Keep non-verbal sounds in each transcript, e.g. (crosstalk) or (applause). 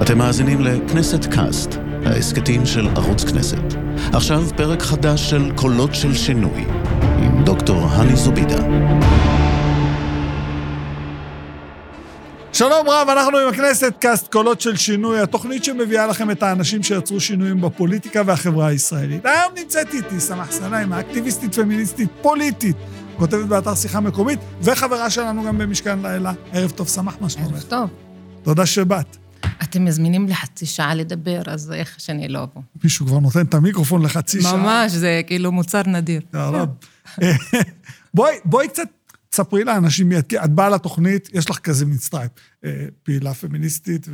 אתם מאזינים לכנסת קאסט, ההסכתים של ערוץ כנסת. עכשיו פרק חדש של קולות של שינוי, עם דוקטור הני זובידה. שלום רב, אנחנו עם הכנסת קאסט קולות של שינוי, התוכנית שמביאה לכם את האנשים שיצרו שינויים בפוליטיקה והחברה הישראלית. היום נמצאת איתי סמאח סלאימה, האקטיביסטית פמיניסטית פוליטית, כותבת באתר שיחה מקומית, וחברה שלנו גם במשכן לילה. ערב טוב, סמאח, מה שלומך? ערב טוב. תודה שבאת. אתם מזמינים לחצי שעה לדבר, אז איך שאני לא אבוא? מישהו כבר נותן את המיקרופון לחצי שעה. ממש, זה כאילו מוצר נדיר. (laughs) בואי, בואי קצת תספרי לאנשים מי את, את באה לתוכנית, יש לך כזה מצטרייפ, פעילה פמיניסטית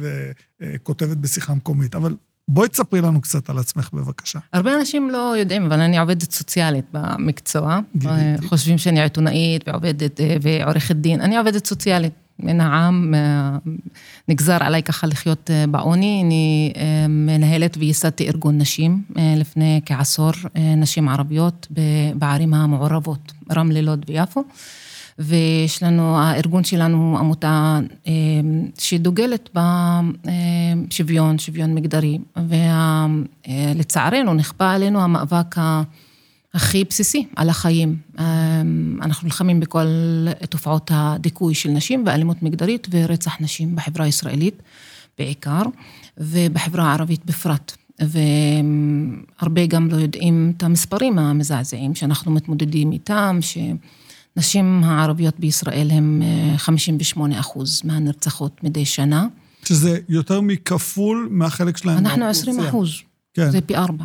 וכותבת בשיחה מקומית, אבל בואי תספרי לנו קצת על עצמך בבקשה. הרבה אנשים לא יודעים, אבל אני עובדת סוציאלית במקצוע. גיליתי. חושבים שאני עיתונאית ועובדת ועורכת דין. אני עובדת סוציאלית. מן העם, נגזר עליי ככה לחיות בעוני. אני מנהלת וייסדתי ארגון נשים לפני כעשור, נשים ערביות בערים המעורבות, רמלה, לוד ויפו. ויש לנו, הארגון שלנו הוא עמותה שדוגלת בשוויון, שוויון מגדרי, ולצערנו נכפה עלינו המאבק הכי בסיסי על החיים. אנחנו נלחמים בכל תופעות הדיכוי של נשים ואלימות מגדרית ורצח נשים בחברה הישראלית בעיקר, ובחברה הערבית בפרט. והרבה גם לא יודעים את המספרים המזעזעים שאנחנו מתמודדים איתם, ש... נשים הערביות בישראל הן 58 אחוז מהנרצחות מדי שנה. שזה יותר מכפול מהחלק שלהם. אנחנו 20 אחוז. כן. זה פי ארבע.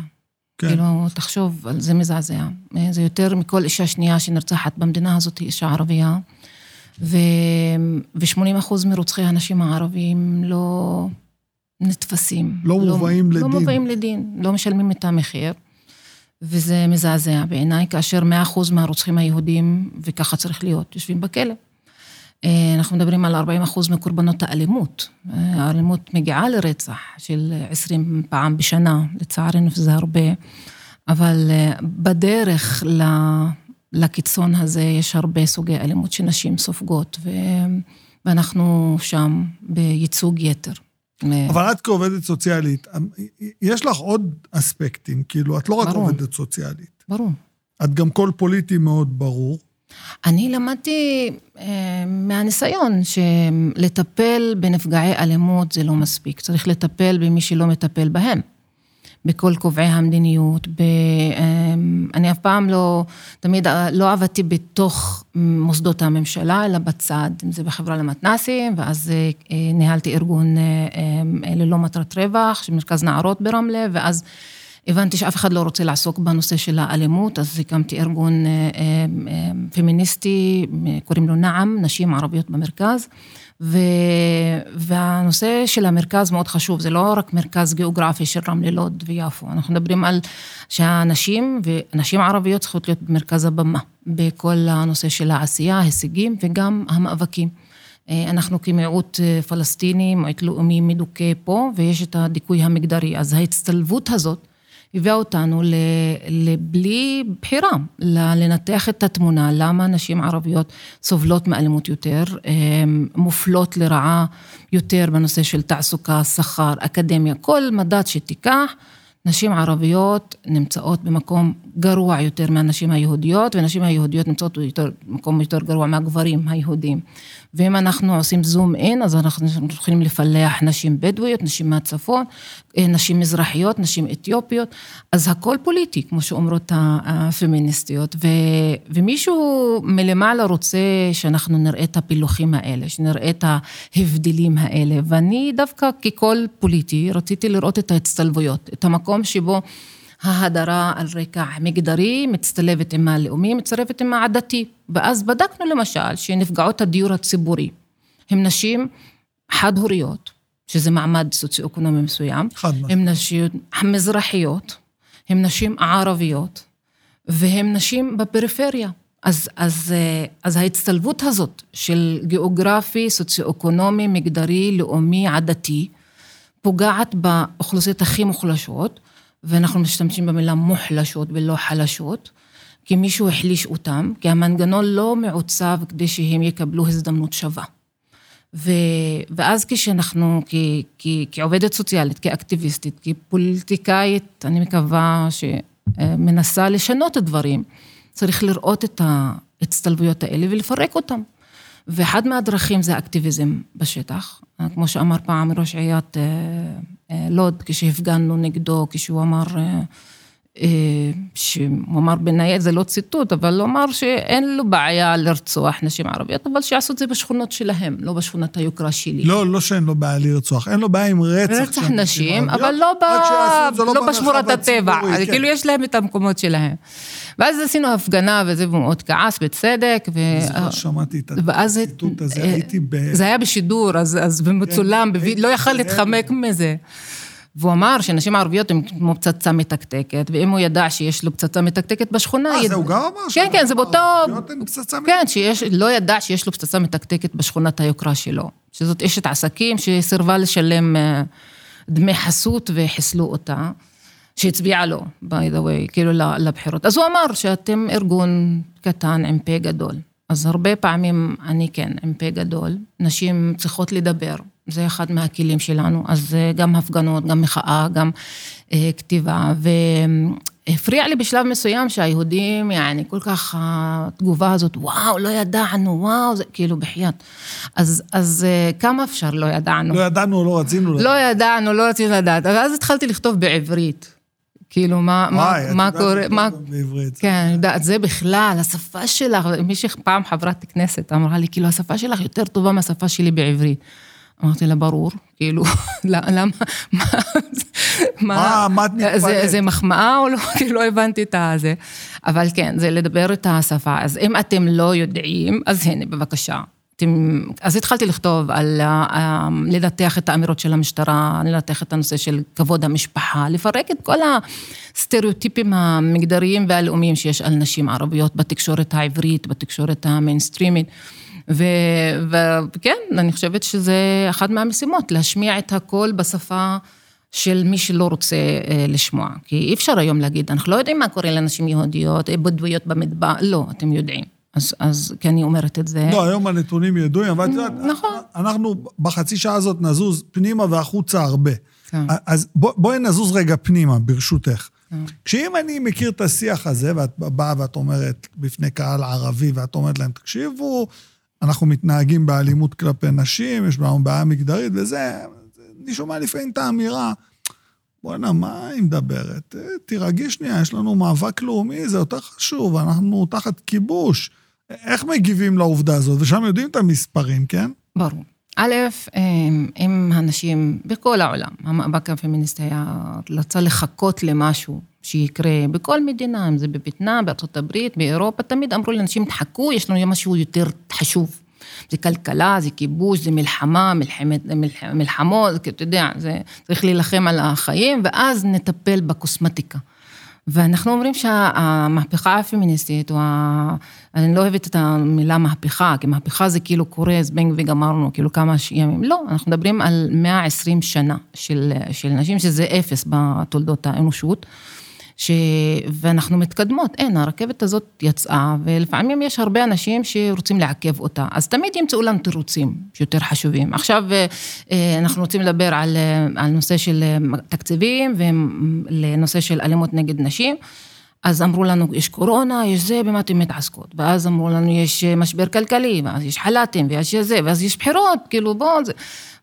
כן. כאילו, תחשוב, זה מזעזע. זה יותר מכל אישה שנייה שנרצחת במדינה הזאת, היא אישה ערבייה. ו-80 אחוז מרוצחי הנשים הערבים לא נתפסים. לא מובאים לא, לדין. לא מובאים לדין, לא משלמים את המחיר. וזה מזעזע בעיניי, כאשר 100% מהרוצחים היהודים, וככה צריך להיות, יושבים בכלא. אנחנו מדברים על 40% מקורבנות האלימות. האלימות מגיעה לרצח של 20 פעם בשנה, לצערנו זה הרבה, אבל בדרך לקיצון הזה יש הרבה סוגי אלימות שנשים סופגות, ואנחנו שם בייצוג יתר. אבל את כעובדת סוציאלית, יש לך עוד אספקטים, כאילו, את לא רק ברור. עובדת סוציאלית. ברור. את גם קול פוליטי מאוד ברור. אני למדתי אה, מהניסיון שלטפל בנפגעי אלימות זה לא מספיק, צריך לטפל במי שלא מטפל בהם. בכל קובעי המדיניות, ב... אני אף פעם לא, תמיד לא עבדתי בתוך מוסדות הממשלה, אלא בצד, אם זה בחברה למתנ"סים, ואז ניהלתי ארגון ללא מטרת רווח, של מרכז נערות ברמלה, ואז הבנתי שאף אחד לא רוצה לעסוק בנושא של האלימות, אז הקמתי ארגון פמיניסטי, קוראים לו נעם, נשים ערביות במרכז. ו... והנושא של המרכז מאוד חשוב, זה לא רק מרכז גיאוגרפי של רמלה, לוד ויפו, אנחנו מדברים על שהנשים ונשים ערביות צריכות להיות במרכז הבמה, בכל הנושא של העשייה, ההישגים וגם המאבקים. אנחנו כמיעוט פלסטיני, מיעוט לאומי מדוכא פה, ויש את הדיכוי המגדרי, אז ההצטלבות הזאת, הביאה אותנו לבלי בחירה, לנתח את התמונה, למה נשים ערביות סובלות מאלימות יותר, מופלות לרעה יותר בנושא של תעסוקה, שכר, אקדמיה, כל מדד שתיקח, נשים ערביות נמצאות במקום גרוע יותר מהנשים היהודיות, ונשים היהודיות נמצאות במקום יותר גרוע מהגברים היהודים. ואם אנחנו עושים זום אין, אז אנחנו יכולים לפלח נשים בדואיות, נשים מהצפון, נשים מזרחיות, נשים אתיופיות, אז הכל פוליטי, כמו שאומרות הפמיניסטיות, ו, ומישהו מלמעלה רוצה שאנחנו נראה את הפילוחים האלה, שנראה את ההבדלים האלה, ואני דווקא ככל פוליטי רציתי לראות את ההצטלבויות, את המקום שבו ההדרה על רקע מגדרי, מצטלבת עם הלאומי, מצטלבת עם העדתי. ואז בדקנו למשל שנפגעות הדיור הציבורי הן נשים חד-הוריות, שזה מעמד סוציו-אקונומי מסוים. חד. הן נשים מזרחיות, הן נשים ערביות, והן נשים בפריפריה. אז, אז, אז ההצטלבות הזאת של גיאוגרפי, סוציו-אקונומי, מגדרי, לאומי, עדתי, פוגעת באוכלוסיות הכי מוחלשות, ואנחנו משתמשים במילה מוחלשות ולא חלשות, כי מישהו החליש אותם, כי המנגנון לא מעוצב כדי שהם יקבלו הזדמנות שווה. ו, ואז כשאנחנו, כ, כ, כעובדת סוציאלית, כאקטיביסטית, כפוליטיקאית, אני מקווה שמנסה לשנות את דברים, צריך לראות את ההצטלבויות האלה ולפרק אותן. ואחד מהדרכים זה אקטיביזם בשטח. כמו שאמר פעם ראש עיריית אה, אה, לוד, כשהפגנו נגדו, כשהוא אמר... אה, שהוא אמר בנייד, זה לא ציטוט, אבל הוא אמר שאין לו בעיה לרצוח נשים ערביות, אבל שיעשו את זה בשכונות שלהם, לא בשכונת היוקרה שלי. לא, לא שאין לו בעיה לרצוח, אין לו בעיה עם רצח, רצח נשים, אבל לא, ב... לא, לא בשמורת הטבע, כן. כאילו יש להם את המקומות שלהם. ואז עשינו הפגנה, וזה מאוד כעס, בצדק. ו... זוכר שמעתי את הציטוט הזה, אה, הייתי ב... זה היה בשידור, אז, אז במצולם, כן, לא יכל להתחמק מזה. והוא אמר שנשים ערביות הן כמו פצצה מתקתקת, ואם הוא ידע שיש לו פצצה מתקתקת בשכונה... אה, יד... זה הוא גם אמר? כן, כן, זה באותו... פצצה מתקתקת. כן, שיש, לא ידע שיש לו פצצה מתקתקת בשכונת היוקרה שלו. שזאת אשת עסקים שסירבה לשלם אה, דמי חסות וחיסלו אותה, שהצביעה לו, by the way, כאילו לבחירות. אז הוא אמר שאתם ארגון קטן עם פה גדול. אז הרבה פעמים אני כן עם פה גדול, נשים צריכות לדבר. זה אחד מהכלים שלנו, אז גם הפגנות, גם מחאה, גם אה, כתיבה, והפריע לי בשלב מסוים שהיהודים, יעני, כל כך התגובה הזאת, וואו, לא ידענו, וואו, זה כאילו בחייאת. אז, אז אה, כמה אפשר לא ידענו? לא ידענו, לא רצינו לדעת. לא ידענו, לא רצינו לדעת. ואז התחלתי לכתוב בעברית. כאילו, מה, וואי, מה, מה קורה, מה... בעברית. כן, אני יודעת, זה בכלל, השפה שלך, מישהי פעם חברת כנסת אמרה לי, כאילו, השפה שלך יותר טובה מהשפה שלי בעברית. אמרתי לה, ברור, כאילו, (laughs) למה, (laughs) מה, מה, מה את מתפלאת? זה מחמאה או לא? (laughs) כאילו, לא הבנתי את הזה. אבל כן, זה לדבר את השפה. אז אם אתם לא יודעים, אז הנה, בבקשה. אז התחלתי לכתוב על לנתח את האמירות של המשטרה, לנתח את הנושא של כבוד המשפחה, לפרק את כל הסטריאוטיפים המגדריים והלאומיים שיש על נשים ערביות בתקשורת העברית, בתקשורת המיינסטרימית. וכן, אני חושבת שזה אחת מהמשימות, להשמיע את הקול בשפה של מי שלא רוצה אה, לשמוע. כי אי אפשר היום להגיד, אנחנו לא יודעים מה קורה לנשים יהודיות, אה, בדואיות במדבר, לא, אתם יודעים. אז, אז כי אני אומרת את זה. לא, היום הנתונים ידועים, אבל את יודעת, נכון. אנחנו בחצי שעה הזאת נזוז פנימה והחוצה הרבה. כן. אז בוא, בואי נזוז רגע פנימה, ברשותך. כן. כשאם אני מכיר את השיח הזה, ואת באה ואת אומרת בפני קהל ערבי, ואת אומרת להם, תקשיבו, אנחנו מתנהגים באלימות כלפי נשים, יש לנו בעיה מגדרית וזה, אני שומע לפעמים את האמירה, בואנה, מה היא מדברת? תירגעי שנייה, יש לנו מאבק לאומי, זה יותר חשוב, אנחנו תחת כיבוש. איך מגיבים לעובדה הזאת? ושם יודעים את המספרים, כן? ברור. א', אם הנשים בכל העולם, המאבק הפמיניסטי היה רצה לחכות למשהו שיקרה בכל מדינה, אם זה בווייטנאם, בארצות הברית, באירופה, תמיד אמרו לאנשים, תחכו, יש לנו משהו יותר חשוב. זה כלכלה, זה כיבוש, זה מלחמה, מלחמת, מלח, מלחמות, אתה יודע, זה צריך להילחם על החיים, ואז נטפל בקוסמטיקה. ואנחנו אומרים שהמהפכה הפמיניסטית, או ה... אני לא אוהבת את המילה מהפכה, כי מהפכה זה כאילו קורה, זבנג וגמרנו, כאילו כמה ימים. לא, אנחנו מדברים על 120 שנה של, של נשים, שזה אפס בתולדות האנושות. ש... ואנחנו מתקדמות. אין, הרכבת הזאת יצאה, ולפעמים יש הרבה אנשים שרוצים לעכב אותה. אז תמיד ימצאו לנו תירוצים שיותר חשובים. עכשיו אה, אנחנו רוצים לדבר על, אה, על נושא של אה, תקציבים ולנושא של אלימות נגד נשים. אז אמרו לנו, יש קורונה, יש זה, במה אתם מתעסקות? ואז אמרו לנו, יש משבר כלכלי, ואז יש חל"תים, ויש זה, ואז יש בחירות, כאילו, בואו.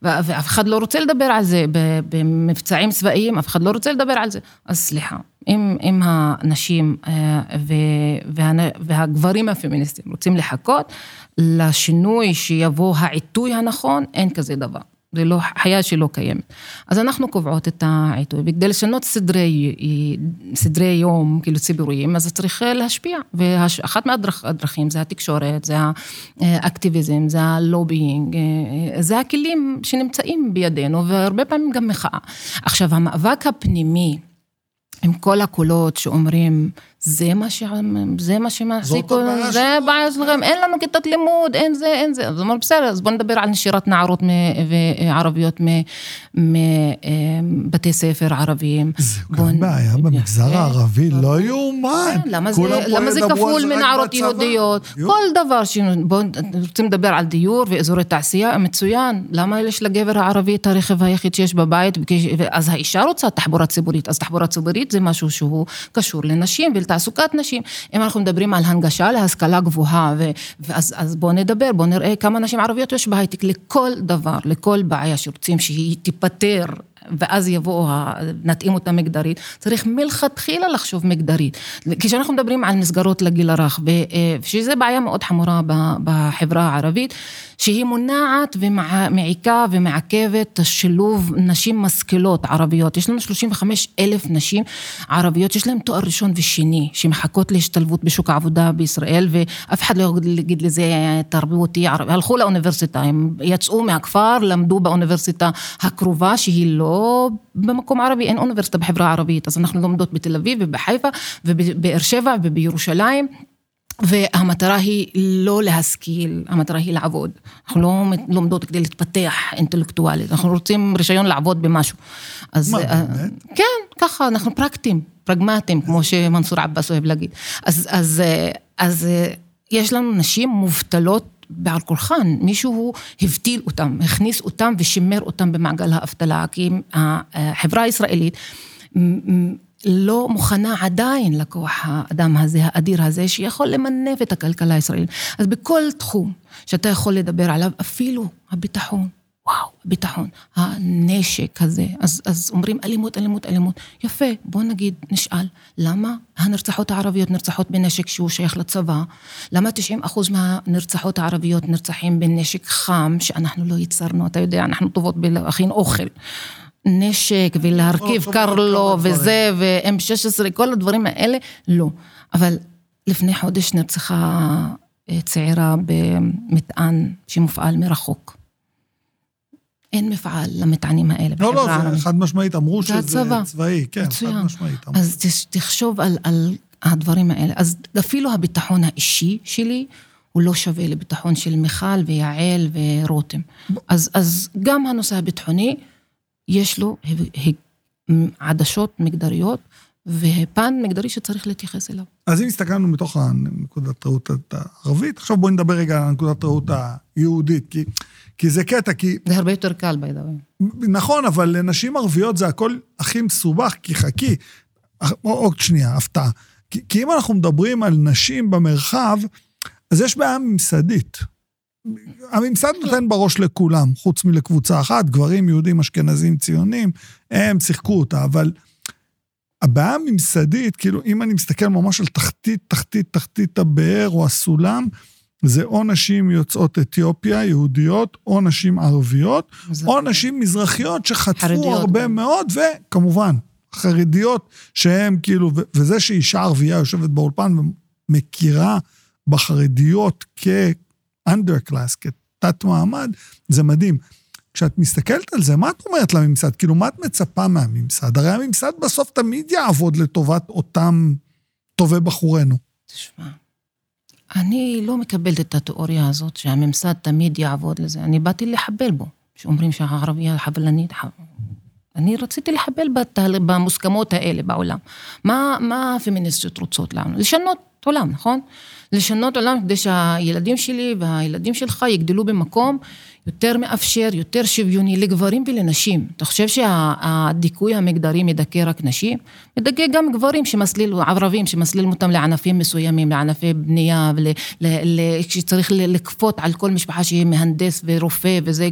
ואף אחד לא רוצה לדבר על זה, במבצעים צבאיים, אף אחד לא רוצה לדבר על זה. אז סליחה, אם, אם הנשים אה, וה, והגברים הפמיניסטים רוצים לחכות לשינוי שיבוא העיתוי הנכון, אין כזה דבר. זה לא, חיה שלא קיימת. אז אנחנו קובעות את העיתוי, וכדי לשנות סדרי, סדרי יום, כאילו ציבוריים, אז צריך להשפיע. ואחת מהדרכים זה התקשורת, זה האקטיביזם, זה הלובינג, זה הכלים שנמצאים בידינו, והרבה פעמים גם מחאה. עכשיו, המאבק הפנימי, עם כל הקולות שאומרים, זה מה, ש... זה מה שמעסיק, זה הבעיה שלכם, אין לנו כיתות לימוד, אין זה, אין זה. אז אמרו, בסדר, אז בואו נדבר על נשירת נערות ערביות מבתי ספר ערביים. זה גם בעיה במגזר הערבי, לא יאומן. כן, למה זה כפול מנערות יהודיות? כל דבר ש... בואו, רוצים לדבר על דיור ואזורי תעשייה, מצוין. למה יש לגבר הערבי את הרכב היחיד שיש בבית, אז האישה רוצה תחבורה ציבורית, אז תחבורה ציבורית זה משהו שהוא קשור לנשים ולתעסוקת נשים. אם אנחנו מדברים על הנגשה להשכלה גבוהה, ואז בואו נדבר, בואו נראה כמה נשים ערביות יש בהייטק לכל דבר, לכל בעיה שרוצים שהיא תיפתר ואז יבואו, נתאים אותה מגדרית, צריך מלכתחילה לחשוב מגדרית. כשאנחנו מדברים על מסגרות לגיל הרך, ושזו בעיה מאוד חמורה בחברה הערבית, שהיא מונעת ומעיקה ומעכבת את השילוב נשים משכילות ערביות. יש לנו 35 אלף נשים ערביות, יש להן תואר ראשון ושני, שמחכות להשתלבות בשוק העבודה בישראל, ואף אחד לא יגיד לזה תרבותי ערבי. הלכו לאוניברסיטה, הם יצאו מהכפר, למדו באוניברסיטה הקרובה, שהיא לא במקום ערבי, אין אוניברסיטה בחברה הערבית, אז אנחנו לומדות בתל אביב ובחיפה ובבאר שבע ובירושלים. והמטרה היא לא להשכיל, המטרה היא לעבוד. אנחנו לא לומדות כדי להתפתח אינטלקטואלית, אנחנו רוצים רישיון לעבוד במשהו. אז, מה, אה, באמת? כן, ככה, אנחנו פרקטיים, פרגמטיים, כמו שמנסור עבאס אוהב להגיד. אז, אז, אה, אז אה, יש לנו נשים מובטלות בעל כורחן, מישהו הבטיל אותם, הכניס אותם ושימר אותם במעגל האבטלה, כי החברה הישראלית לא מוכנה עדיין לכוח האדם הזה, האדיר הזה, שיכול למנף את הכלכלה הישראלית. אז בכל תחום שאתה יכול לדבר עליו, אפילו הביטחון, וואו, הביטחון, הנשק הזה, אז, אז אומרים אלימות, אלימות, אלימות. יפה, בוא נגיד, נשאל, למה הנרצחות הערביות נרצחות בנשק שהוא שייך לצבא? למה 90 אחוז מהנרצחות הערביות נרצחים בנשק חם, שאנחנו לא ייצרנו, אתה יודע, אנחנו טובות בלהכין אוכל. נשק ולהרכיב קרלו וזה, ו-M16, כל הדברים האלה, לא. אבל לפני חודש נרצחה אה, צעירה במטען שמופעל מרחוק. אין מפעל למטענים האלה לא, לא, זה חד משמעית, אמרו שזה הצבא. צבאי, כן, מצוין. חד משמעית. אמרו. אז תחשוב על, על הדברים האלה. אז אפילו הביטחון האישי שלי, הוא לא שווה לביטחון של מיכל ויעל ורותם. אז, אז גם הנושא הביטחוני, יש לו עדשות מגדריות ופן מגדרי שצריך להתייחס אליו. אז אם הסתכלנו מתוך הנקודת ראות הערבית, עכשיו בואי נדבר רגע על הנקודת ראות היהודית, כי, כי זה קטע, כי... זה הרבה יותר קל, way. נכון, אבל לנשים ערביות זה הכל הכי מסובך, כי חכי, עוד שנייה, הפתעה. כי, כי אם אנחנו מדברים על נשים במרחב, אז יש בעיה ממסדית. הממסד נותן בראש לכולם, חוץ מלקבוצה אחת, גברים, יהודים, אשכנזים, ציונים, הם שיחקו אותה, אבל הבעיה הממסדית, כאילו, אם אני מסתכל ממש על תחתית, תחתית, תחתית הבאר או הסולם, זה או נשים יוצאות אתיופיה, יהודיות, או נשים ערביות, או נשים מזרחיות שחטפו הרבה גם. מאוד, וכמובן, חרדיות, שהן כאילו, וזה שאישה ערבייה יושבת באולפן ומכירה בחרדיות כ... underclass, כתת מעמד, זה מדהים. כשאת מסתכלת על זה, מה את אומרת לממסד? כאילו, מה את מצפה מהממסד? הרי הממסד בסוף תמיד יעבוד לטובת אותם טובי בחורינו. תשמע, אני לא מקבלת את התיאוריה הזאת שהממסד תמיד יעבוד לזה. אני באתי לחבל בו, שאומרים שהערבייה חבלנית. אני רציתי לחבל. במוסכמות האלה בעולם. מה, מה הפמיניסטיות רוצות לנו? לשנות עולם, נכון? לשנות עולם כדי שהילדים שלי והילדים שלך יגדלו במקום יותר מאפשר, יותר שוויוני לגברים ולנשים. אתה חושב שהדיכוי המגדרי מדכא רק נשים? מדכא גם גברים שמסליל, ערבים שמסלילים אותם לענפים מסוימים, לענפי בנייה, כשצריך לכפות על כל משפחה שיהיה מהנדס ורופא, וזה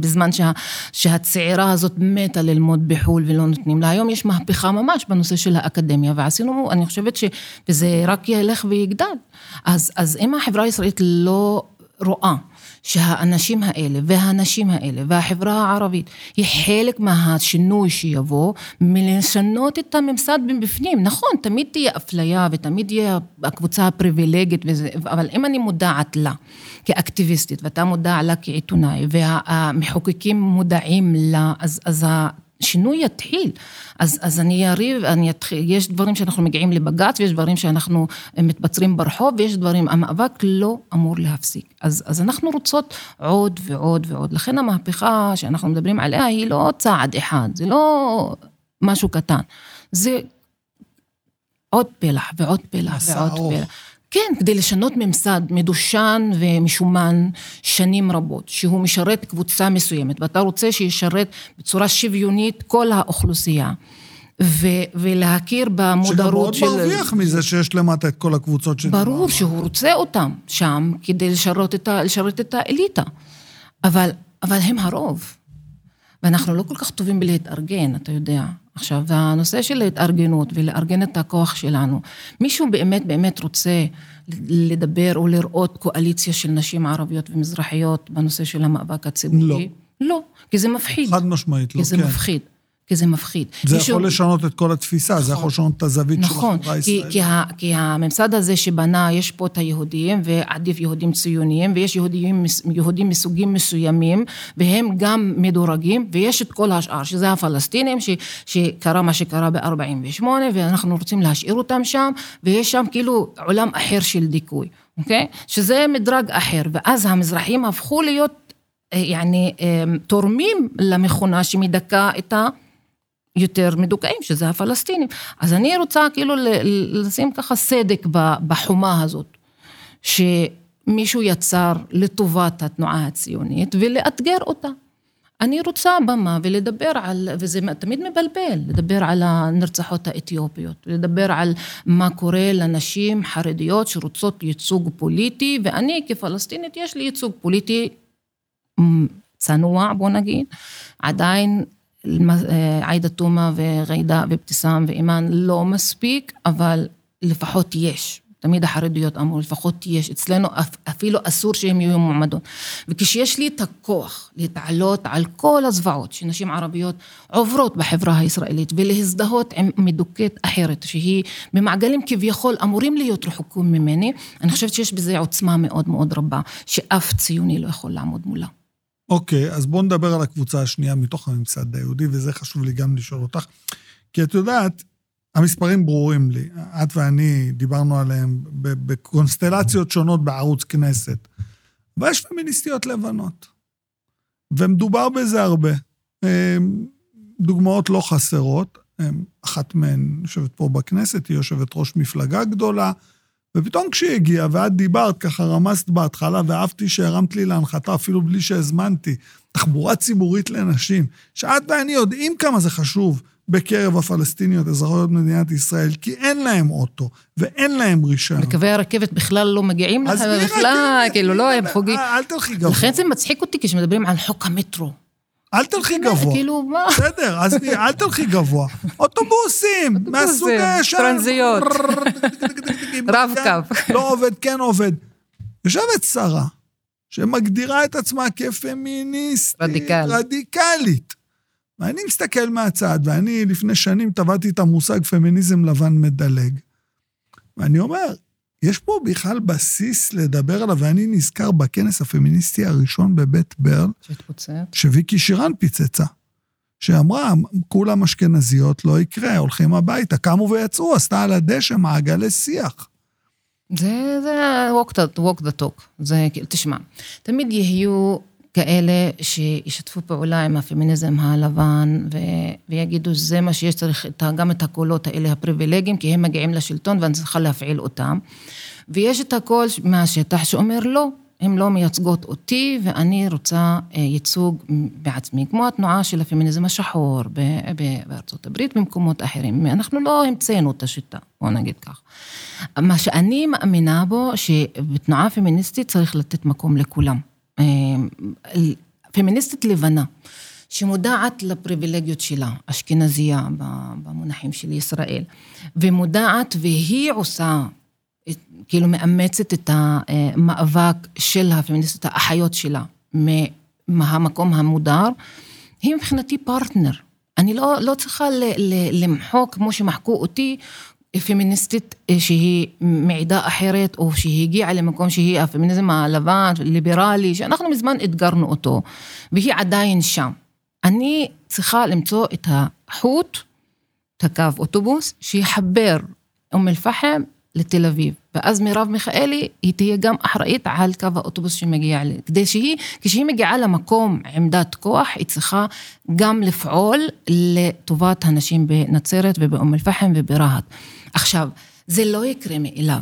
בזמן שה, שהצעירה הזאת מתה ללמוד בחו"ל ולא נותנים לה. היום יש מהפכה ממש בנושא של האקדמיה, ועשינו, אני חושבת ש... וזה רק ילך ויגדל. אז, אז אם החברה הישראלית לא רואה שהאנשים האלה והנשים האלה והחברה הערבית היא חלק מהשינוי שיבוא מלשנות את הממסד מבפנים. נכון, תמיד תהיה אפליה ותמיד תהיה הקבוצה הפריבילגית וזה, אבל אם אני מודעת לה כאקטיביסטית ואתה מודע לה כעיתונאי והמחוקקים מודעים לה, אז, אז שהשינוי יתחיל. אז, אז אני אריב, אני אתחיל, יש דברים שאנחנו מגיעים לבג"ץ, ויש דברים שאנחנו מתבצרים ברחוב, ויש דברים, המאבק לא אמור להפסיק. אז, אז אנחנו רוצות עוד ועוד ועוד. לכן המהפכה שאנחנו מדברים עליה היא לא צעד אחד, זה לא משהו קטן. זה עוד פלח ועוד פלח ועוד פלח. כן, כדי לשנות ממסד מדושן ומשומן שנים רבות, שהוא משרת קבוצה מסוימת, ואתה רוצה שישרת בצורה שוויונית כל האוכלוסייה. ו- ולהכיר במודרות של... שגם מאוד מרוויח מזה שיש למטה את כל הקבוצות של... ברור שהוא רוצה אותם שם כדי לשרת את, ה- לשרת את האליטה. אבל, אבל הם הרוב. ואנחנו לא כל כך טובים בלהתארגן, אתה יודע. עכשיו, הנושא של התארגנות ולארגן את הכוח שלנו, מישהו באמת באמת רוצה לדבר או לראות קואליציה של נשים ערביות ומזרחיות בנושא של המאבק הציבורי? לא. לא, כי זה מפחיד. חד משמעית, לא, כי זה כן. מפחיד. כי זה מפחיד. זה מישהו... יכול לשנות את כל התפיסה, נכון, זה יכול לשנות את הזווית נכון, של החברה הישראלית. כי, כי, כי הממסד הזה שבנה, יש פה את היהודים, ועדיף יהודים ציוניים, ויש יהודים, יהודים מסוגים מסוימים, והם גם מדורגים, ויש את כל השאר, שזה הפלסטינים, ש, שקרה מה שקרה ב-48, ואנחנו רוצים להשאיר אותם שם, ויש שם כאילו עולם אחר של דיכוי, אוקיי? שזה מדרג אחר, ואז המזרחים הפכו להיות, יעני, תורמים למכונה שמדכא את ה... יותר מדוכאים, שזה הפלסטינים. אז אני רוצה כאילו לשים ככה סדק בחומה הזאת, שמישהו יצר לטובת התנועה הציונית ולאתגר אותה. אני רוצה במה ולדבר על, וזה תמיד מבלבל, לדבר על הנרצחות האתיופיות, לדבר על מה קורה לנשים חרדיות שרוצות ייצוג פוליטי, ואני כפלסטינית יש לי ייצוג פוליטי צנוע, בוא נגיד, עדיין עאידה תומא וג'ידא ואבתיסאם ואימאן לא מספיק, אבל לפחות יש. תמיד החרדיות אמרו, לפחות יש. אצלנו אפילו אסור שהם יהיו מועמדות. וכשיש לי את הכוח להתעלות על כל הזוועות שנשים ערביות עוברות בחברה הישראלית, ולהזדהות עם מדוכאת אחרת, שהיא במעגלים כביכול אמורים להיות רחוקים ממני, אני חושבת שיש בזה עוצמה מאוד מאוד רבה, שאף ציוני לא יכול לעמוד מולה. אוקיי, אז בואו נדבר על הקבוצה השנייה מתוך הממסד היהודי, וזה חשוב לי גם לשאול אותך. כי את יודעת, המספרים ברורים לי. את ואני דיברנו עליהם בקונסטלציות שונות בערוץ כנסת. ויש פמיניסטיות לבנות. ומדובר בזה הרבה. אמ, דוגמאות לא חסרות. אמ, אחת מהן יושבת פה בכנסת, היא יושבת ראש מפלגה גדולה. ופתאום כשהיא הגיעה, ואת דיברת, ככה רמזת בהתחלה, ואהבתי שהרמת לי להנחתה אפילו בלי שהזמנתי, תחבורה ציבורית לנשים, שאת ואני יודעים כמה זה חשוב בקרב הפלסטיניות, אזרחיות מדינת ישראל, כי אין להם אוטו, ואין להם רישיון. וקווי הרכבת בכלל לא מגיעים לך, בכלל, כאילו, לא, הם חוגים. אל תלכי גבוה. לכן זה מצחיק אותי כשמדברים על חוק המטרו. אל תלכי גבוה. כאילו, מה? בסדר, אז אל תלכי גבוה. (laughs) אוטובוסים, מהסוג הישר. טרנזיות. (laughs) רב-קו. (laughs) לא עובד, כן עובד. יושבת שרה, שמגדירה את עצמה כפמיניסטית. רדיקל. רדיקלית. ואני מסתכל מהצד, ואני לפני שנים טבעתי את המושג פמיניזם לבן מדלג. ואני אומר, יש פה בכלל בסיס לדבר עליו, ואני נזכר בכנס הפמיניסטי הראשון בבית ברל, שהתפוצץ, שוויקי שירן פיצצה, שאמרה, כולם אשכנזיות, לא יקרה, הולכים הביתה. קמו ויצאו, עשתה על הדשא מעגלי שיח. זה, זה walk the, walk the talk. זה, תשמע, תמיד יהיו כאלה שישתפו פעולה עם הפמיניזם הלבן ו, ויגידו, זה מה שיש, צריך גם את הקולות האלה, הפריבילגיים, כי הם מגיעים לשלטון ואני צריכה להפעיל אותם. ויש את הקול מהשטח שאומר, לא, הן לא מייצגות אותי ואני רוצה ייצוג בעצמי, כמו התנועה של הפמיניזם השחור בארצות הברית ובמקומות אחרים. אנחנו לא המצאנו את השיטה, בואו נגיד כך. מה שאני מאמינה בו, שבתנועה פמיניסטית צריך לתת מקום לכולם. פמיניסטית לבנה, שמודעת לפריבילגיות שלה, אשכנזייה במונחים של ישראל, ומודעת והיא עושה, כאילו מאמצת את המאבק של הפמיניסטיות האחיות שלה מהמקום המודר, היא מבחינתי פרטנר. אני לא, לא צריכה ל, ל, למחוק כמו שמחקו אותי פמיניסטית שהיא מעידה אחרת, או שהיא הגיעה למקום שהיא הפמיניזם הלבן, ליברלי, שאנחנו מזמן אתגרנו אותו, והיא עדיין שם. אני צריכה למצוא את החוט, את הקו אוטובוס, שיחבר אום אל-פחם לתל אביב. ואז מרב מיכאלי, היא תהיה גם אחראית על קו האוטובוס שמגיע. כדי שהיא, כשהיא מגיעה למקום עמדת כוח, היא צריכה גם לפעול לטובת הנשים בנצרת ובאום אל-פחם וברהט. עכשיו, זה לא יקרה מאליו.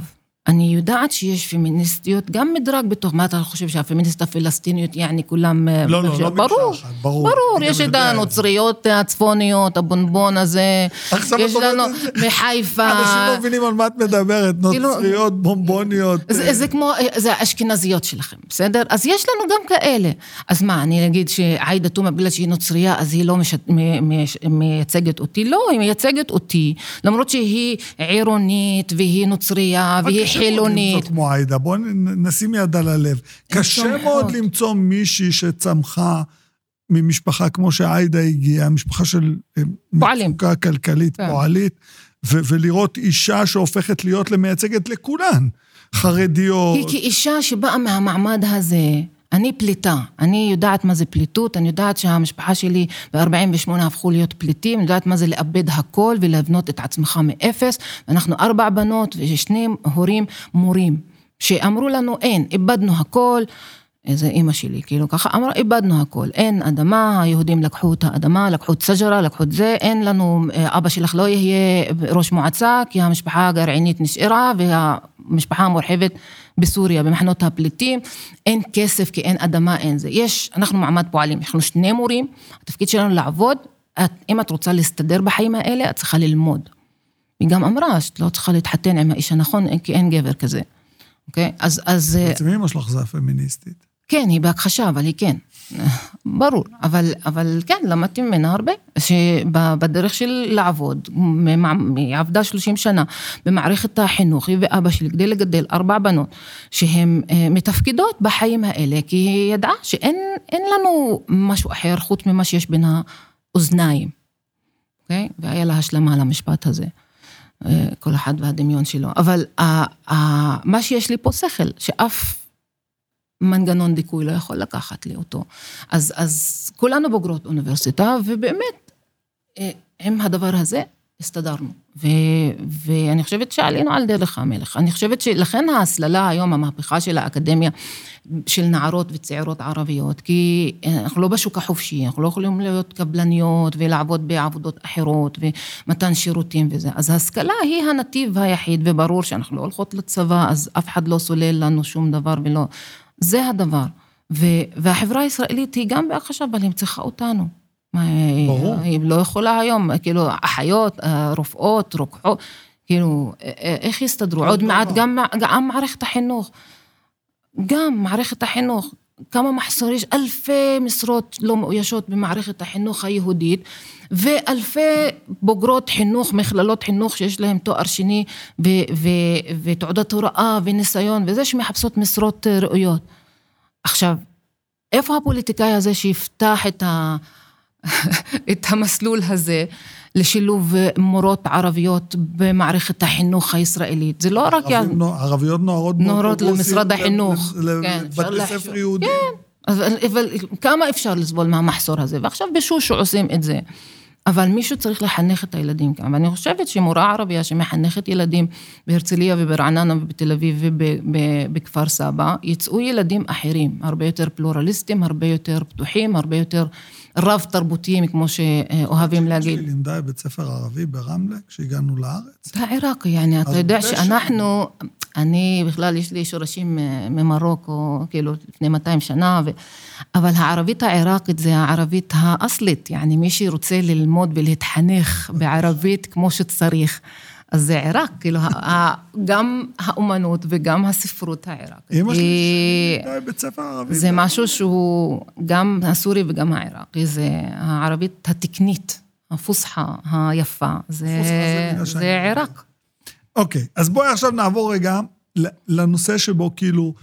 אני יודעת שיש פמיניסטיות, גם מדרג בתוך, מה אתה חושב שהפמיניסט הפלסטיניות, יעני כולם... לא, לא, לא ברור, ברור. ברור, יש את. הנוצריות הצפוניות, הבונבון הזה, עכשיו יש לנו. מחיפה. אנשים לא מבינים על מה את מדברת, כאילו- נוצריות, בומבוניות. זה, כמו, זה האשכנזיות שלכם, בסדר? אז יש לנו גם כאלה. אז מה, אני אגיד שעאידה תומא, בגלל שהיא נוצרייה, אז היא לא מייצגת אותי? לא, היא מייצגת אותי, למרות שהיא עירונית, והיא נוצרייה, אבל והיא קשה מאוד חילונית. למצוא כמו עאידה, בואו נשים יד על הלב. קשה. מאוד למצוא מישהי שצמחה ממשפחה כמו שעאידה הגיעה, משפחה של אה, פועלים. מצוקה כלכלית, כן. פועלית, ו- ולראות אישה שהופכת להיות למייצגת לכולן. חרדיות. היא כאישה שבאה מהמעמד הזה, אני פליטה, אני יודעת מה זה פליטות, אני יודעת שהמשפחה שלי ב-48 הפכו להיות פליטים, אני יודעת מה זה לאבד הכל ולבנות את עצמך מאפס. אנחנו ארבע בנות ושני הורים מורים, שאמרו לנו אין, איבדנו הכל. איזה אימא שלי, כאילו ככה אמרה, איבדנו הכל, אין אדמה, היהודים לקחו את האדמה, לקחו את סג'רה, לקחו את זה, אין לנו, אבא שלך לא יהיה ראש מועצה, כי המשפחה הגרעינית נשארה, והמשפחה המורחבת בסוריה, במחנות הפליטים, אין כסף כי אין אדמה, אין זה. יש, אנחנו מעמד פועלים, לנו שני מורים, התפקיד שלנו לעבוד, את, אם את רוצה להסתדר בחיים האלה, את צריכה ללמוד. היא גם אמרה שאת לא צריכה להתחתן עם האיש הנכון, כי אין גבר כזה. אוקיי? אז, אז... בעצם אמא שלך זה הפמיניסטית. כן, היא בהכחשה, אבל היא כן. ברור, אבל, אבל כן, למדתי ממנה הרבה, שבדרך של לעבוד, היא עבדה 30 שנה במערכת החינוך, היא ואבא שלי, כדי לגדל ארבע בנות, שהן אה, מתפקדות בחיים האלה, כי היא ידעה שאין אין לנו משהו אחר חוץ ממה שיש בין האוזניים, אוקיי? והיה לה השלמה למשפט הזה. אה, כל אחד והדמיון שלו. אבל מה שיש לי פה שכל, שאף מנגנון דיכוי לא יכול לקחת לי אותו. אז, אז כולנו בוגרות אוניברסיטה, ובאמת, אה, עם הדבר הזה הסתדרנו. ו, ואני חושבת שעלינו על דרך המלך. אני חושבת שלכן ההסללה היום, המהפכה של האקדמיה, של נערות וצעירות ערביות, כי אה, אנחנו לא בשוק החופשי, אנחנו לא יכולים להיות קבלניות ולעבוד בעבודות אחרות ומתן שירותים וזה. אז ההשכלה היא הנתיב היחיד, וברור שאנחנו לא הולכות לצבא, אז אף אחד לא סולל לנו שום דבר ולא... זה הדבר. ו, והחברה הישראלית היא גם בהכחשה, אבל היא צריכה אותנו. ברור. היא לא יכולה היום, כאילו, אחיות, אה, רופאות, רוקחות, כאילו, איך יסתדרו? כל עוד מעט. גם, גם מערכת החינוך. גם מערכת החינוך. כמה מחסור, יש אלפי משרות לא מאוישות במערכת החינוך היהודית, ואלפי בוגרות חינוך, מכללות חינוך שיש להם תואר שני ו- ו- ותעודת הוראה וניסיון וזה, שמחפשות משרות ראויות. עכשיו, איפה הפוליטיקאי הזה שיפתח את, ה... (laughs) את המסלול הזה לשילוב מורות ערביות במערכת החינוך הישראלית? זה לא רק... ערביות נוערות נוערות למשרד החינוך. כן, לבתי. ספר יהודיים. אבל, אבל כמה אפשר לסבול מהמחסור הזה? ועכשיו בשושו עושים את זה. אבל מישהו צריך לחנך את הילדים כאן, ואני חושבת שמורה ערבייה שמחנכת ילדים בהרצליה וברעננה ובתל אביב ובכפר סבא, יצאו ילדים אחרים, הרבה יותר פלורליסטים, הרבה יותר פתוחים, הרבה יותר רב-תרבותיים, כמו שאוהבים להגיד. שלי לימדה בבית ספר ערבי ברמלה כשהגענו לארץ. העיראק, יעני, אתה יודע שאנחנו, אני בכלל, יש לי שורשים אה, ממרוקו, כאילו, לפני 200 שנה, ו... אבל הערבית העיראקית זה הערבית האסלית, יעני, מי שרוצה ללמוד ולהתחנך בערבית כמו שצריך, אז זה עיראק, כאילו, גם האומנות וגם הספרות העיראקית. אמא שלי בבית ספר ערבי. זה משהו שהוא גם הסורי וגם העיראקי, זה הערבית התקנית, הפוסחה היפה, זה, עיראק. אוקיי, אז בואי עכשיו נעבור רגע לנושא שבו כאילו,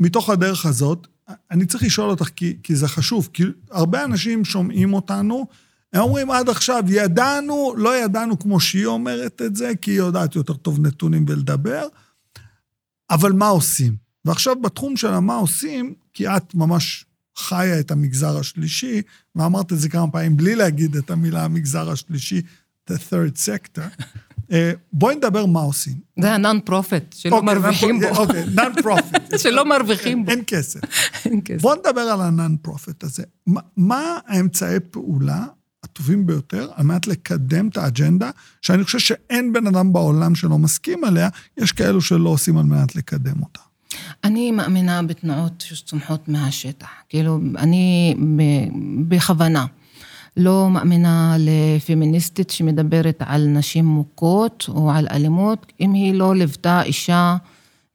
מתוך הדרך הזאת, אני צריך לשאול אותך, כי, כי זה חשוב, כי הרבה אנשים שומעים אותנו, הם אומרים עד עכשיו, ידענו, לא ידענו כמו שהיא אומרת את זה, כי היא יודעת יותר טוב נתונים ולדבר, אבל מה עושים? ועכשיו בתחום של המה עושים, כי את ממש חיה את המגזר השלישי, ואמרת את זה כמה פעמים בלי להגיד את המילה המגזר השלישי, the third sector. אה, בואי נדבר מה עושים. זה profit, שלא אוקיי, מרוויחים בו. אוקיי, non profit. (laughs) שלא מרוויחים בו. אין כסף. אין כסף. בואו נדבר על profit הזה. מה- מה האמצעי פעולה הטובים ביותר על מנת לקדם את האג'נדה, שאני חושב שאין בן אדם בעולם שלא מסכים עליה, יש כאלו שלא עושים על מנת לקדם אותה. אני מאמינה בתנועות שצומחות מהשטח. כאילו, אני בכוונה לא מאמינה לפמיניסטית שמדברת על נשים מוכות או על אלימות, אם היא לא ליוותה אישה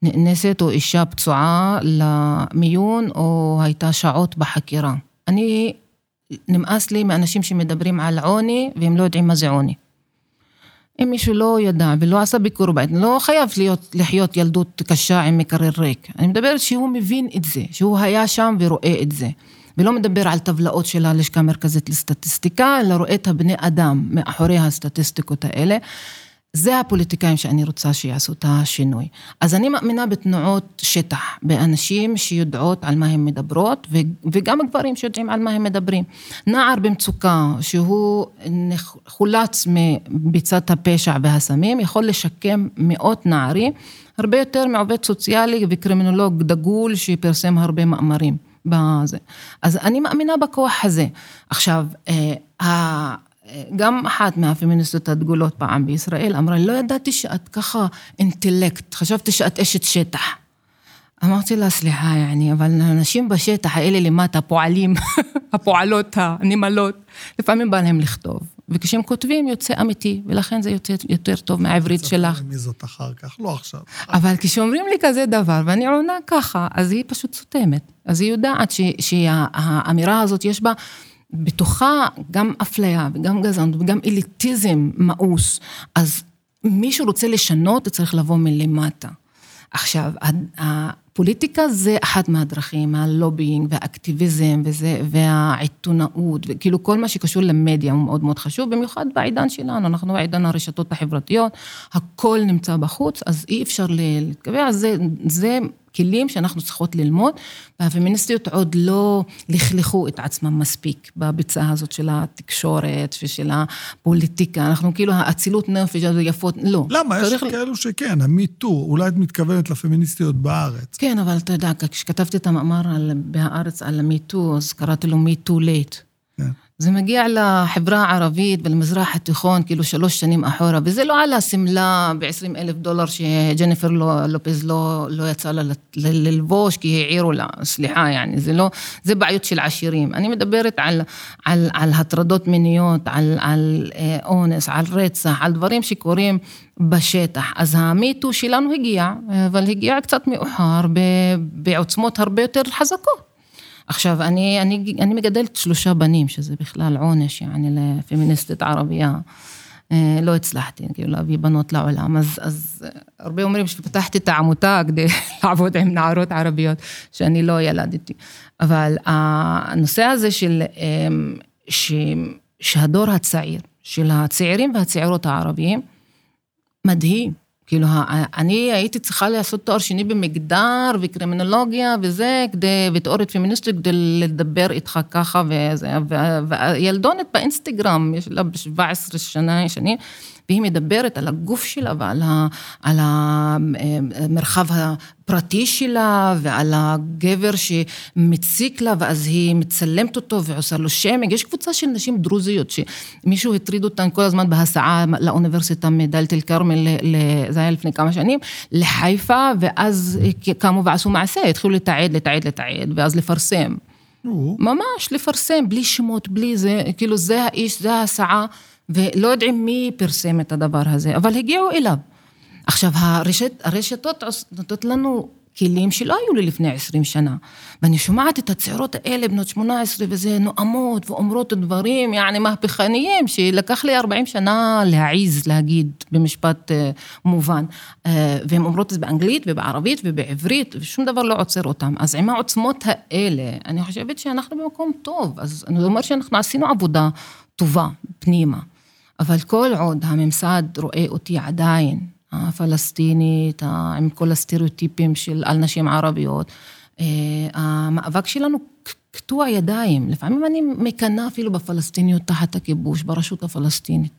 נאנסת או אישה פצועה למיון או הייתה שעות בחקירה. אני, נמאס לי מאנשים שמדברים על עוני והם לא יודעים מה זה עוני. אם מישהו לא ידע ולא עשה ביקור בית, לא חייב להיות, לחיות ילדות קשה עם מקרר ריק. אני מדברת שהוא מבין את זה, שהוא היה שם ורואה את זה. ולא מדבר על טבלאות של הלשכה המרכזית לסטטיסטיקה, אלא רואה את הבני אדם מאחורי הסטטיסטיקות האלה. זה הפוליטיקאים שאני רוצה שיעשו את השינוי. אז אני מאמינה בתנועות שטח, באנשים שיודעות על מה הן מדברות, וגם גברים שיודעים על מה הם מדברים. נער במצוקה, שהוא חולץ מביצת הפשע והסמים, יכול לשקם מאות נערים, הרבה יותר מעובד סוציאלי וקרימינולוג דגול שפרסם הרבה מאמרים. בזה. אז אני מאמינה בכוח הזה. עכשיו, אה, גם אחת מהפמיניסטיות הדגולות פעם בישראל אמרה, לא ידעתי שאת ככה אינטלקט, חשבתי שאת אשת שטח. אמרתי לה, סליחה, יעני, אבל האנשים בשטח האלה למטה, הפועלים, (laughs) הפועלות, הנמלות, לפעמים בא להם לכתוב. וכשהם כותבים יוצא אמיתי, ולכן זה יותר, יותר טוב מהעברית שלך. מי זאת אחר כך? לא עכשיו. אבל כשאומרים לי כזה דבר, ואני עונה ככה, אז היא פשוט סותמת. אז היא יודעת שהאמירה הזאת יש בה בתוכה גם אפליה וגם גזענות וגם אליטיזם מאוס. אז מישהו רוצה לשנות, צריך לבוא מלמטה. עכשיו, הפוליטיקה זה אחת מהדרכים, הלובינג והאקטיביזם וזה, והעיתונאות, וכאילו כל מה שקשור למדיה הוא מאוד מאוד חשוב, במיוחד בעידן שלנו, אנחנו בעידן הרשתות החברתיות, הכל נמצא בחוץ, אז אי אפשר להתקבע, זה, זה כלים שאנחנו צריכות ללמוד, והפמיניסטיות עוד לא לכלכו את עצמם מספיק בביצה הזאת של התקשורת ושל הפוליטיקה, אנחנו כאילו האצילות נפש היפות, לא. למה? יש צריך- כאלו שכן, המיטו, אולי את מתכוונת לפמיניסטיות בארץ. כן, אבל אתה יודע, כשכתבתי את המאמר על, בהארץ על המיטו, אז קראתי לו Too Late. כן. זה מגיע לחברה הערבית ולמזרח התיכון, כאילו שלוש שנים אחורה, וזה לא על השמלה ב-20 אלף דולר שג'ניפר לא, לופז לא, לא יצאה לה ללבוש כי העירו לה, סליחה, יעני, זה לא, זה בעיות של עשירים. אני מדברת על, על, על הטרדות מיניות, על, על אה, אונס, על רצח, על דברים שקורים בשטח. אז המיטו שלנו הגיע, אבל הגיע קצת מאוחר, בעוצמות הרבה יותר חזקות. עכשיו, אני, אני, אני מגדלת שלושה בנים, שזה בכלל עונש, יעני, לפמיניסטית ערבייה. אה, לא הצלחתי, כאילו, להביא בנות לעולם. אז, אז אה, הרבה אומרים שפתחתי את העמותה כדי (laughs) לעבוד עם נערות ערביות, שאני לא ילדתי. אבל הנושא הזה של, אה, ש, שהדור הצעיר, של הצעירים והצעירות הערביים, מדהים. כאילו, אני הייתי צריכה לעשות תואר שני במגדר וקרימינולוגיה וזה, כדי, ותיאוריות פמיניסטית, כדי לדבר איתך ככה וזה, והילדונת באינסטגרם, יש לה 17 שנה, שנים, והיא מדברת על הגוף שלה ועל ה, על המרחב הפרטי שלה ועל הגבר שמציק לה, ואז היא מצלמת אותו ועושה לו שיימינג. יש קבוצה של נשים דרוזיות שמישהו הטריד אותן כל הזמן בהסעה לאוניברסיטה מדלית אל כרמל, ל- ל- זה היה לפני כמה שנים, לחיפה, ואז קמו ועשו מעשה, התחילו לתעד, לתעד, לתעד, ואז לפרסם. ממש לפרסם, בלי שמות, בלי זה, כאילו זה האיש, זה ההסעה, ולא יודעים מי פרסם את הדבר הזה, אבל הגיעו אליו. עכשיו, הרשת, הרשתות נותנות לנו כלים שלא היו לי לפני 20 שנה. ואני שומעת את הצעירות האלה, בנות 18 וזה, נואמות ואומרות דברים, יעני מהפכניים, שלקח לי 40 שנה להעיז להגיד במשפט אה, מובן. אה, והן אומרות את זה באנגלית ובערבית ובעברית, ושום דבר לא עוצר אותם. אז עם העוצמות האלה, אני חושבת שאנחנו במקום טוב. אז אני אומר שאנחנו עשינו עבודה טובה פנימה. אבל כל עוד הממסד רואה אותי עדיין, הפלסטינית, ה- עם כל הסטריאוטיפים של על נשים ערביות, אה, המאבק שלנו קטוע ידיים. לפעמים אני מקנאה אפילו בפלסטיניות תחת הכיבוש, ברשות הפלסטינית.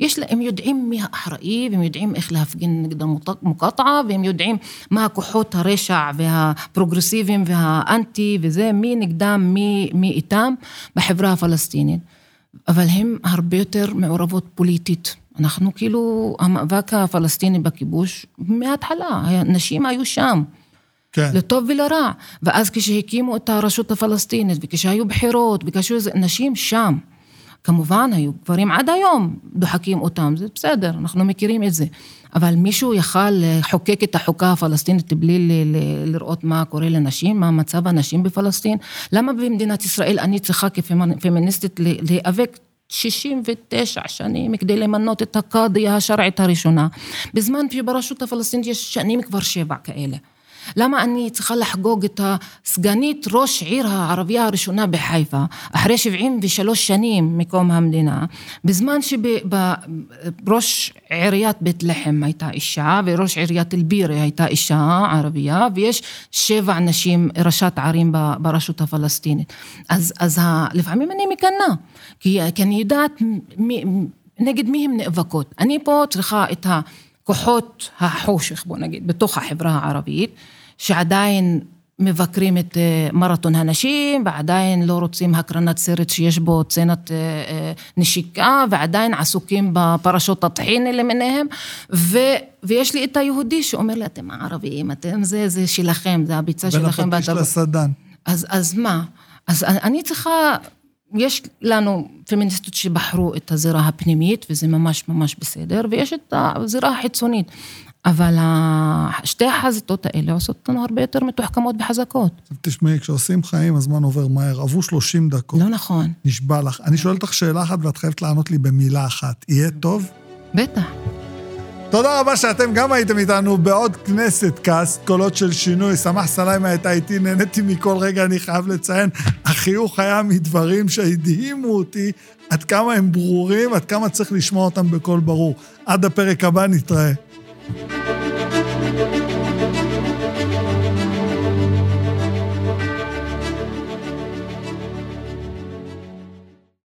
יש להם, הם יודעים מי האחראי, והם יודעים איך להפגין נגד המוקטעה, והם יודעים מה הכוחות הרשע והפרוגרסיביים והאנטי וזה, מי נגדם, מי, מי איתם בחברה הפלסטינית. אבל הם הרבה יותר מעורבות פוליטית. אנחנו כאילו, המאבק הפלסטיני בכיבוש, מההתחלה, נשים היו שם. כן. לטוב ולרע. ואז כשהקימו את הרשות הפלסטינית, וכשהיו בחירות, וכשהיו נשים שם. כמובן, היו גברים עד היום דוחקים אותם, זה בסדר, אנחנו מכירים את זה. אבל מישהו יכל לחוקק את החוקה הפלסטינית בלי ל- ל- לראות מה קורה לנשים, מה מצב הנשים בפלסטין? למה במדינת ישראל אני צריכה כפמיניסטית להיאבק 69 שנים כדי למנות את הקאדיה השרעית הראשונה, בזמן שברשות הפלסטינית יש שנים כבר שבע כאלה. למה אני צריכה לחגוג את הסגנית ראש עיר הערבייה הראשונה בחיפה, אחרי 73 שנים מקום המדינה, בזמן שבראש עיריית בית לחם הייתה אישה, וראש עיריית אלבירה הייתה אישה ערבייה, ויש שבע נשים ראשת ערים ברשות הפלסטינית. אז, אז לפעמים אני מקנאה, כי, כי אני יודעת מי, נגד מי הן נאבקות. אני פה צריכה את ה... כוחות החושך, בוא נגיד, בתוך החברה הערבית, שעדיין מבקרים את אה, מרתון הנשים, ועדיין לא רוצים הקרנת סרט שיש בו צנת אה, אה, נשיקה, ועדיין עסוקים בפרשות הטחינה למיניהם, ו, ויש לי את היהודי שאומר לי, אתם הערבים, אתם זה, זה שלכם, זה הביצה שלכם. בין הפטיש לסדן. אז, אז מה? אז אני צריכה יש לנו פמיניסטיות שבחרו את הזירה הפנימית, וזה ממש ממש בסדר, ויש את הזירה החיצונית. אבל שתי החזיתות האלה עושות אותנו הרבה יותר מתוחכמות וחזקות. תשמעי, כשעושים חיים הזמן עובר מהר, עברו 30 דקות. לא נכון. נשבע לך. אני שואל אותך שאלה אחת ואת חייבת לענות לי במילה אחת. יהיה טוב? בטח. תודה רבה שאתם גם הייתם איתנו בעוד כנסת קאסט, קולות של שינוי. סמח סליימה הייתה איתי, נהניתי מכל רגע, אני חייב לציין. החיוך היה מדברים שהדהימו אותי, עד כמה הם ברורים, עד כמה צריך לשמוע אותם בקול ברור. עד הפרק הבא נתראה.